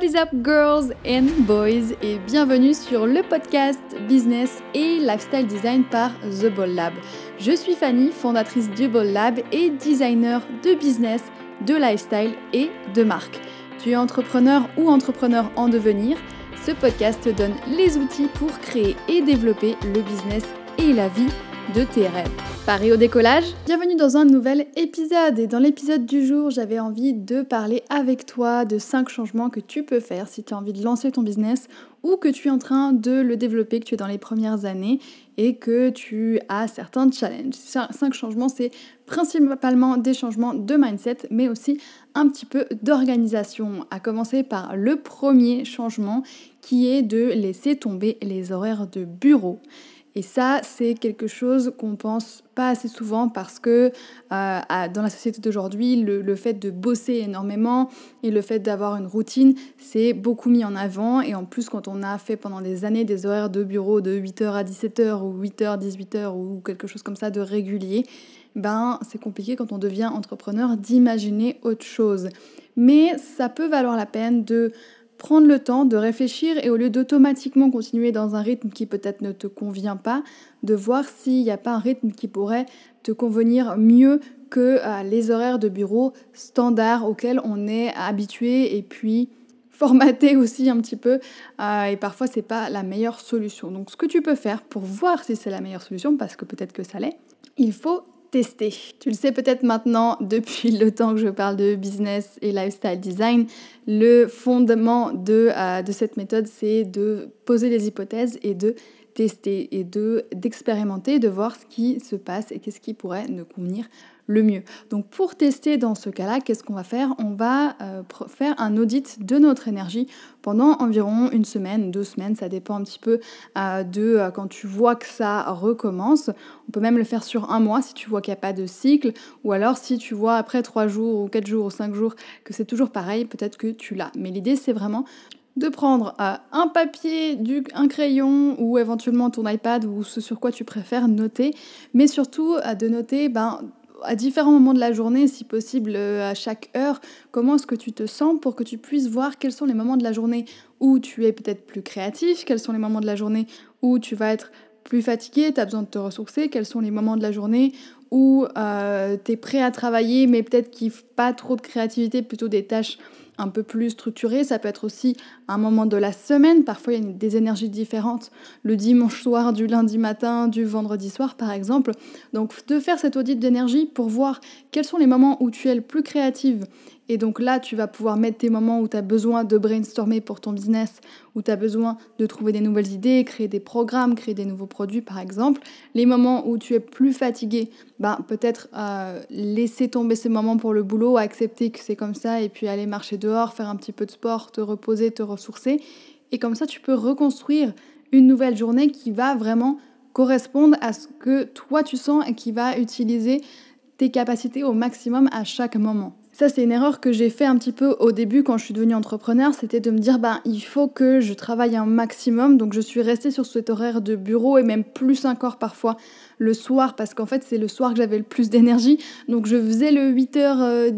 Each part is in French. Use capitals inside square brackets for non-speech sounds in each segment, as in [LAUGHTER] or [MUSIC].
What is up girls and boys? Et bienvenue sur le podcast Business et Lifestyle Design par The Ball Lab. Je suis Fanny, fondatrice du Ball Lab et designer de business, de lifestyle et de marque. Tu es entrepreneur ou entrepreneur en devenir Ce podcast te donne les outils pour créer et développer le business et la vie de tes rêves. Paris au décollage Bienvenue dans un nouvel épisode et dans l'épisode du jour j'avais envie de parler avec toi de 5 changements que tu peux faire si tu as envie de lancer ton business ou que tu es en train de le développer, que tu es dans les premières années et que tu as certains challenges. 5 changements c'est principalement des changements de mindset mais aussi un petit peu d'organisation. À commencer par le premier changement qui est de laisser tomber les horaires de bureau. Et ça, c'est quelque chose qu'on pense pas assez souvent parce que euh, dans la société d'aujourd'hui, le, fait de bosser énormément et le fait d'avoir une routine, c'est beaucoup mis en avant. Et en plus, quand on a fait pendant des années des horaires de bureau de 8h à 17h ou 8h, 18h ou quelque chose comme ça de régulier, ben c'est compliqué quand on devient entrepreneur d'imaginer autre chose. Mais ça peut valoir la peine de prendre le temps de réfléchir et au lieu d'automatiquement continuer dans un rythme qui peut-être ne te convient pas, de voir s'il n'y a pas un rythme qui pourrait te convenir mieux que euh, les horaires de bureau standards auxquels on est habitué et puis [LAUGHS] formaté aussi un petit peu euh, et parfois c'est pas la meilleure solution. Donc ce que tu peux faire pour voir si c'est la meilleure solution parce que peut-être que ça l'est, il faut tester. Tu le sais peut-être maintenant [LAUGHS] depuis le temps que je parle de business et lifestyle design, le fondement de, euh, de cette méthode, c'est de poser les hypothèses et de tester et de d'expérimenter, de voir ce qui se passe et qu'est-ce qui pourrait nous convenir le mieux. Donc pour tester dans ce cas-là, qu'est-ce qu'on va faire? On va euh, faire un audit de notre énergie pendant environ une semaine, deux semaines, ça dépend un petit peu euh, de euh, quand tu vois que ça recommence. On peut même le faire sur un mois si tu vois qu'il n'y a pas de cycle, ou alors si tu vois après trois jours ou quatre jours ou cinq jours que c'est toujours pareil, peut-être que tu l'as. Mais l'idée c'est vraiment de prendre un papier, du, un crayon ou éventuellement ton iPad ou ce sur quoi tu préfères noter, mais surtout de noter ben, à différents moments de la journée, si possible euh, à chaque heure, comment est-ce que tu te sens pour que tu puisses voir quels sont les moments de la journée où tu es peut-être plus créatif, quels sont les moments de la journée où tu vas être plus fatigué, tu as besoin de te ressourcer, quels sont les moments de la journée où euh, tu es prêt à travailler mais peut-être qu'il pas trop de créativité, plutôt des tâches un peu plus structuré. Ça peut être aussi un moment de la semaine. Parfois, il y a des énergies différentes le dimanche soir, du lundi matin, du vendredi soir, par exemple. Donc, de faire cet audit d'énergie pour voir quels sont les moments où tu es le plus créative et donc là, tu vas pouvoir mettre tes moments où tu as besoin de brainstormer pour ton business, où tu as besoin de trouver des nouvelles idées, créer des programmes, créer des nouveaux produits par exemple. Les moments où tu es plus fatigué, ben, peut-être euh, laisser tomber ces moments pour le boulot, accepter que c'est comme ça et puis aller marcher dehors, faire un petit peu de sport, te reposer, te ressourcer. Et comme ça, tu peux reconstruire une nouvelle journée qui va vraiment correspondre à ce que toi tu sens et qui va utiliser tes capacités au maximum à chaque moment. Ça, c'est une erreur que j'ai fait un petit peu au début quand je suis devenue entrepreneur, c'était de me dire, ben, il faut que je travaille un maximum. Donc, je suis restée sur cet horaire de bureau et même plus encore parfois le soir, parce qu'en fait, c'est le soir que j'avais le plus d'énergie. Donc, je faisais le 8h,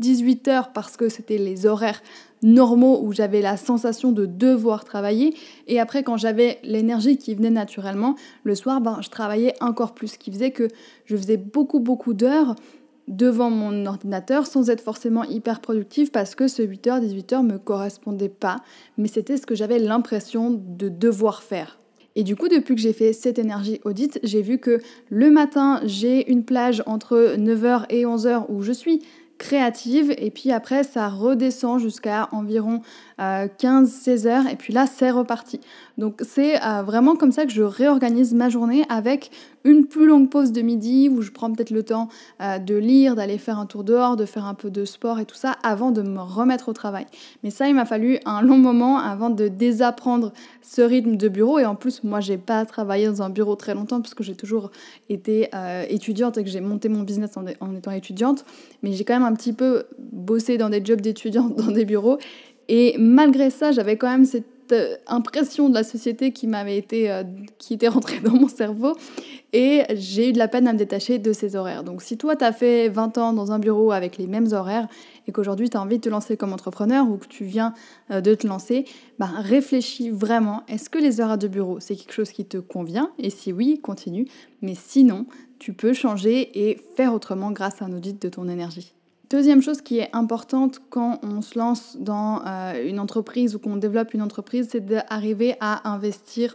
18h parce que c'était les horaires normaux où j'avais la sensation de devoir travailler. Et après, quand j'avais l'énergie qui venait naturellement, le soir, ben, je travaillais encore plus, ce qui faisait que je faisais beaucoup, beaucoup d'heures devant mon ordinateur sans être forcément hyper productive parce que ce 8h, 18h me correspondait pas, mais c'était ce que j'avais l'impression de devoir faire. Et du coup, depuis que j'ai fait cette énergie audit, j'ai vu que le matin, j'ai une plage entre 9h et 11h où je suis créative et puis après ça redescend jusqu'à environ 15-16 heures et puis là c'est reparti. Donc c'est euh, vraiment comme ça que je réorganise ma journée avec une plus longue pause de midi où je prends peut-être le temps euh, de lire, d'aller faire un tour dehors, de faire un peu de sport et tout ça avant de me remettre au travail. Mais ça il m'a fallu un long moment avant de désapprendre ce rythme de bureau et en plus moi j'ai pas travaillé dans un bureau très longtemps parce que j'ai toujours été euh, étudiante et que j'ai monté mon business en, en étant étudiante mais j'ai quand même un petit peu bossé dans des jobs d'étudiante [LAUGHS] dans des bureaux et malgré ça, j'avais quand même cette euh, impression de la société qui m'avait été, euh, qui était rentrée dans mon cerveau et j'ai eu de la peine à me détacher de ces horaires. Donc si toi tu as fait 20 ans dans un bureau avec les mêmes horaires et qu'aujourd'hui tu as envie de te lancer comme entrepreneur ou que tu viens euh, de te lancer, bah, réfléchis vraiment, est-ce que les horaires de bureau c'est quelque chose qui te convient? Et si oui, continue. Mais sinon, tu peux changer et faire autrement grâce à un audit de ton énergie. Deuxième chose qui est importante quand on se lance dans euh, une entreprise ou qu'on développe une entreprise, c'est d'arriver à investir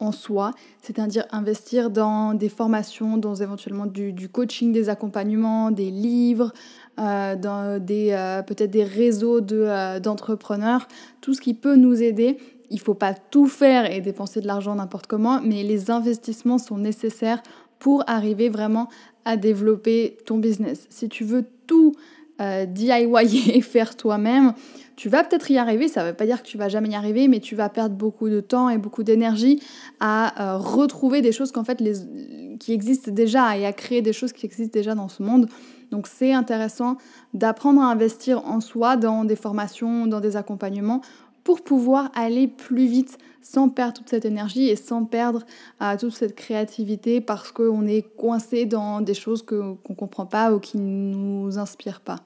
en soi, c'est-à-dire investir dans des formations, dans éventuellement du, coaching, des accompagnements, des livres, euh, dans des euh, peut-être des réseaux d'entrepreneurs, tout ce qui peut nous aider. Il ne faut pas tout faire et dépenser de l'argent n'importe comment, mais les investissements sont nécessaires pour arriver vraiment à développer ton business. Si tu veux tout euh, DIY et [LAUGHS] faire toi-même, tu vas peut-être y arriver. Ça ne veut pas dire que tu vas jamais y arriver, mais tu vas perdre beaucoup de temps et beaucoup d'énergie à euh, retrouver des choses qu'en fait les, qui existent déjà et à créer des choses qui existent déjà dans ce monde. Donc c'est intéressant d'apprendre à investir en soi dans des formations, dans des accompagnements pour pouvoir aller plus vite sans perdre toute cette énergie et sans perdre euh, toute cette créativité parce qu'on est coincé dans des choses qu'on ne comprend pas ou qui ne nous inspirent pas.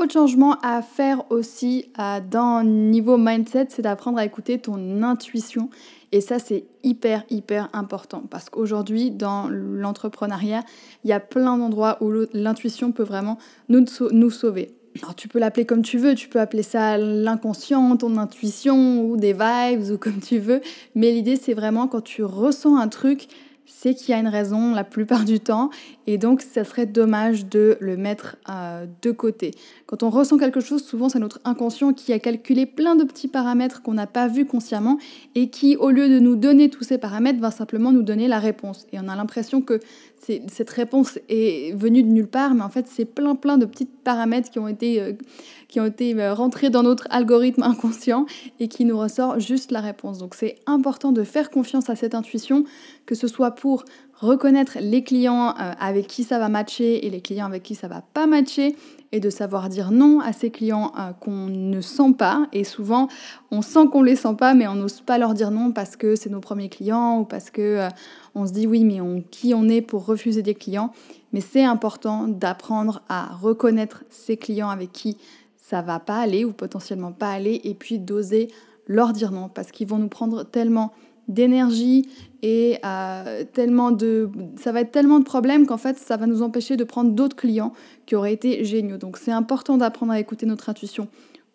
Autre changement à faire aussi euh, dans niveau mindset, c'est d'apprendre à écouter ton intuition. Et ça, c'est hyper, hyper important parce qu'aujourd'hui, dans l'entrepreneuriat, il y a plein d'endroits où l'intuition peut vraiment nous, nous sauver. Alors tu peux l'appeler comme tu veux, tu peux appeler ça l'inconscient, ton intuition ou des vibes ou comme tu veux, mais l'idée c'est vraiment quand tu ressens un truc, c'est qu'il y a une raison la plupart du temps et donc ça serait dommage de le mettre euh, de côté. Quand on ressent quelque chose, souvent c'est notre inconscient qui a calculé plein de petits paramètres qu'on n'a pas vus consciemment et qui au lieu de nous donner tous ces paramètres va simplement nous donner la réponse. Et on a l'impression que cette réponse est venue de nulle part, mais en fait c'est plein plein de petits paramètres qui ont été, euh, qui ont été euh, rentrés dans notre algorithme inconscient et qui nous ressort juste la réponse. Donc c'est important de faire confiance à cette intuition, que ce soit pour reconnaître les clients euh, avec qui ça va matcher et les clients avec qui ça va pas matcher et de savoir dire non à ces clients euh, qu'on ne sent pas et souvent on sent qu'on les sent pas mais on n'ose pas leur dire non parce que c'est nos premiers clients ou parce que euh, on se dit oui mais on, qui on est pour refuser des clients mais c'est important d'apprendre à reconnaître ces clients avec qui ça va pas aller ou potentiellement pas aller et puis d'oser leur dire non parce qu'ils vont nous prendre tellement d'énergie et euh, tellement de ça va être tellement de problèmes qu'en fait ça va nous empêcher de prendre d'autres clients qui auraient été géniaux. Donc c'est important d'apprendre à écouter notre intuition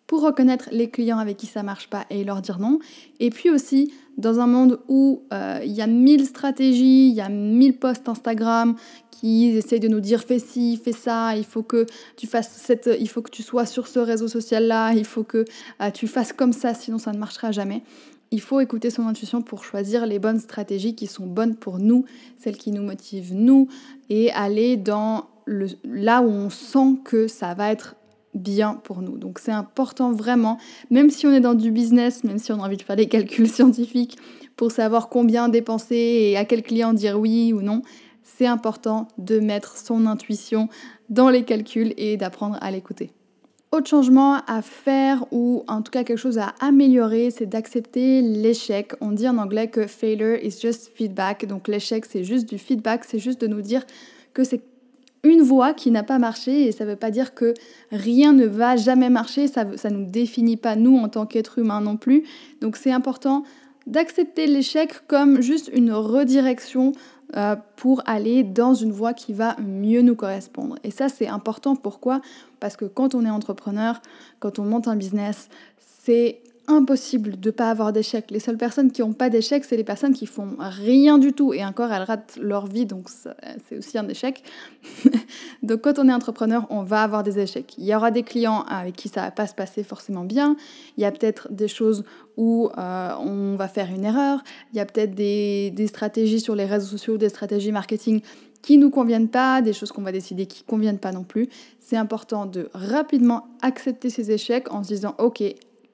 pour reconnaître les clients avec qui ça marche pas et leur dire non. Et puis aussi dans un monde où euh, il y a mille stratégies, il y a mille posts Instagram qui essayent de nous dire fais ci, fais ça, il faut que tu fasses cette, il faut que tu sois sur ce réseau social là, il faut que euh, tu fasses comme ça, sinon ça ne marchera jamais il faut écouter son intuition pour choisir les bonnes stratégies qui sont bonnes pour nous, celles qui nous motivent nous, et aller dans le, là où on sent que ça va être bien pour nous. Donc c'est important vraiment, même si on est dans du business, même si on a envie de faire des calculs [LAUGHS] scientifiques pour savoir combien dépenser et à quel client dire oui ou non, c'est important de mettre son intuition dans les calculs et d'apprendre à l'écouter. Autre changement à faire ou en tout cas quelque chose à améliorer, c'est d'accepter l'échec. On dit en anglais que failure is just feedback. Donc l'échec, c'est juste du feedback, c'est juste de nous dire que c'est une voie qui n'a pas marché et ça ne veut pas dire que rien ne va jamais marcher, ça ne nous définit pas nous en tant qu'être humain non plus. Donc c'est important d'accepter l'échec comme juste une redirection euh, pour aller dans une voie qui va mieux nous correspondre. Et ça, c'est important. Pourquoi? Parce que quand on est entrepreneur, quand on monte un business, c'est impossible de ne pas avoir d'échec. Les seules personnes qui n'ont pas d'échec, c'est les personnes qui font rien du tout et encore elles ratent leur vie, donc c'est aussi un échec. [LAUGHS] donc quand on est entrepreneur, on va avoir des échecs. Il y aura des clients avec qui ça va pas se passer forcément bien. Il y a peut-être des choses où euh, on va faire une erreur. Il y a peut-être des, des stratégies sur les réseaux sociaux, des stratégies marketing qui nous conviennent pas, des choses qu'on va décider qui conviennent pas non plus. C'est important de rapidement accepter ces échecs en se disant ok,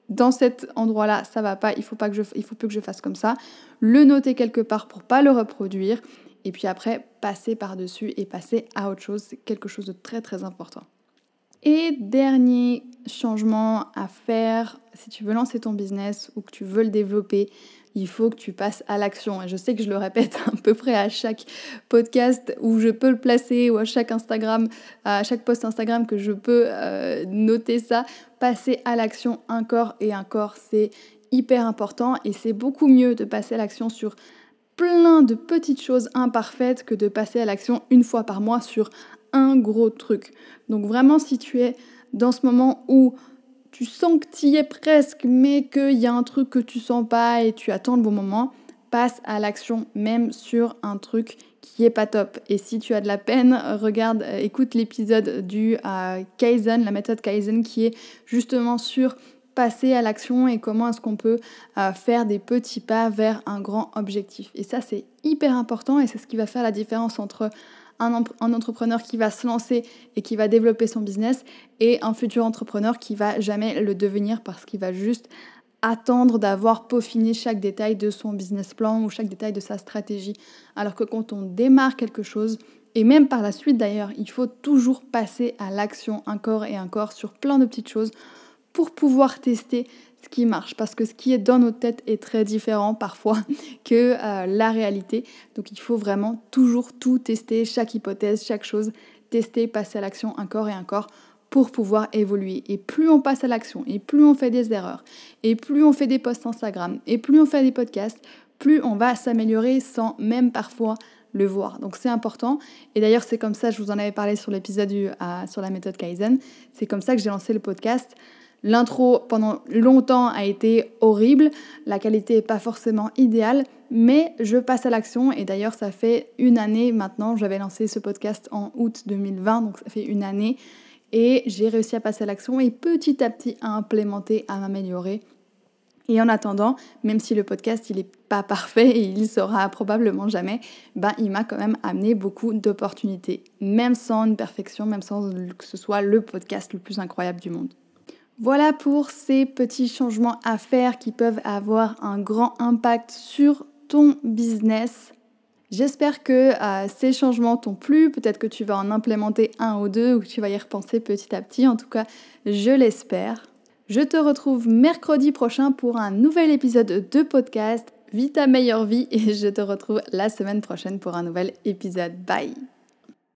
dans cet endroit-là, ça va pas, il faut pas que je, il faut plus que je fasse comme ça. Le noter quelque part pour pas le reproduire. Et puis après, passer par-dessus et passer à autre chose, c'est quelque chose de très très important. Et dernier changement à faire, si tu veux lancer ton business ou que tu veux le développer, il faut que tu passes à l'action. Et je sais que je le répète [LAUGHS] à peu près à chaque podcast où je peux le placer ou à chaque Instagram, à chaque post Instagram que je peux euh, noter ça. Passer à l'action encore et encore, c'est hyper important et c'est beaucoup mieux de passer à l'action sur plein de petites choses imparfaites que de passer à l'action une fois par mois sur un gros truc. Donc vraiment si tu es dans ce moment où tu sens que tu y es presque, mais qu'il y a un truc que tu sens pas et tu attends le bon moment, passe à l'action même sur un truc qui est pas top. Et si tu as de la peine, regarde, euh, écoute l'épisode du euh, Kaizen, la méthode Kaizen qui est justement sur passer à l'action et comment est-ce qu'on peut euh, faire des petits pas vers un grand objectif. Et ça, c'est hyper important et c'est ce qui va faire la différence entre un, entrepreneur qui va se lancer et qui va développer son business et un futur entrepreneur qui va jamais le devenir parce qu'il va juste attendre d'avoir peaufiné chaque détail de son business plan ou chaque détail de sa stratégie. Alors que quand on démarre quelque chose, et même par la suite d'ailleurs, il faut toujours passer à l'action encore et encore sur plein de petites choses pour pouvoir tester ce qui marche, parce que ce qui est dans nos têtes est très différent parfois [LAUGHS] que euh, la réalité. Donc il faut vraiment toujours tout tester, chaque hypothèse, chaque chose, tester, passer à l'action encore et encore pour pouvoir évoluer. Et plus on passe à l'action, et plus on fait des erreurs, et plus on fait des posts Instagram, et plus on fait des podcasts, plus on va s'améliorer sans même parfois le voir. Donc c'est important. Et d'ailleurs c'est comme ça, je vous en avais parlé sur l'épisode euh, sur la méthode Kaizen, c'est comme ça que j'ai lancé le podcast. L'intro pendant longtemps a été horrible, la qualité n'est pas forcément idéale, mais je passe à l'action et d'ailleurs ça fait une année maintenant, j'avais lancé ce podcast en août 2020, donc ça fait une année et j'ai réussi à passer à l'action et petit à petit à implémenter, à m'améliorer. Et en attendant, même si le podcast il n'est pas parfait et il sera probablement jamais, ben il m'a quand même amené beaucoup d'opportunités, même sans une perfection, même sans que ce soit le podcast le plus incroyable du monde. Voilà pour ces petits changements à faire qui peuvent avoir un grand impact sur ton business. J'espère que euh, ces changements t'ont plu. Peut-être que tu vas en implémenter un ou deux ou que tu vas y repenser petit à petit. En tout cas, je l'espère. Je te retrouve mercredi prochain pour un nouvel épisode de podcast Vis ta meilleure vie et je te retrouve la semaine prochaine pour un nouvel épisode. Bye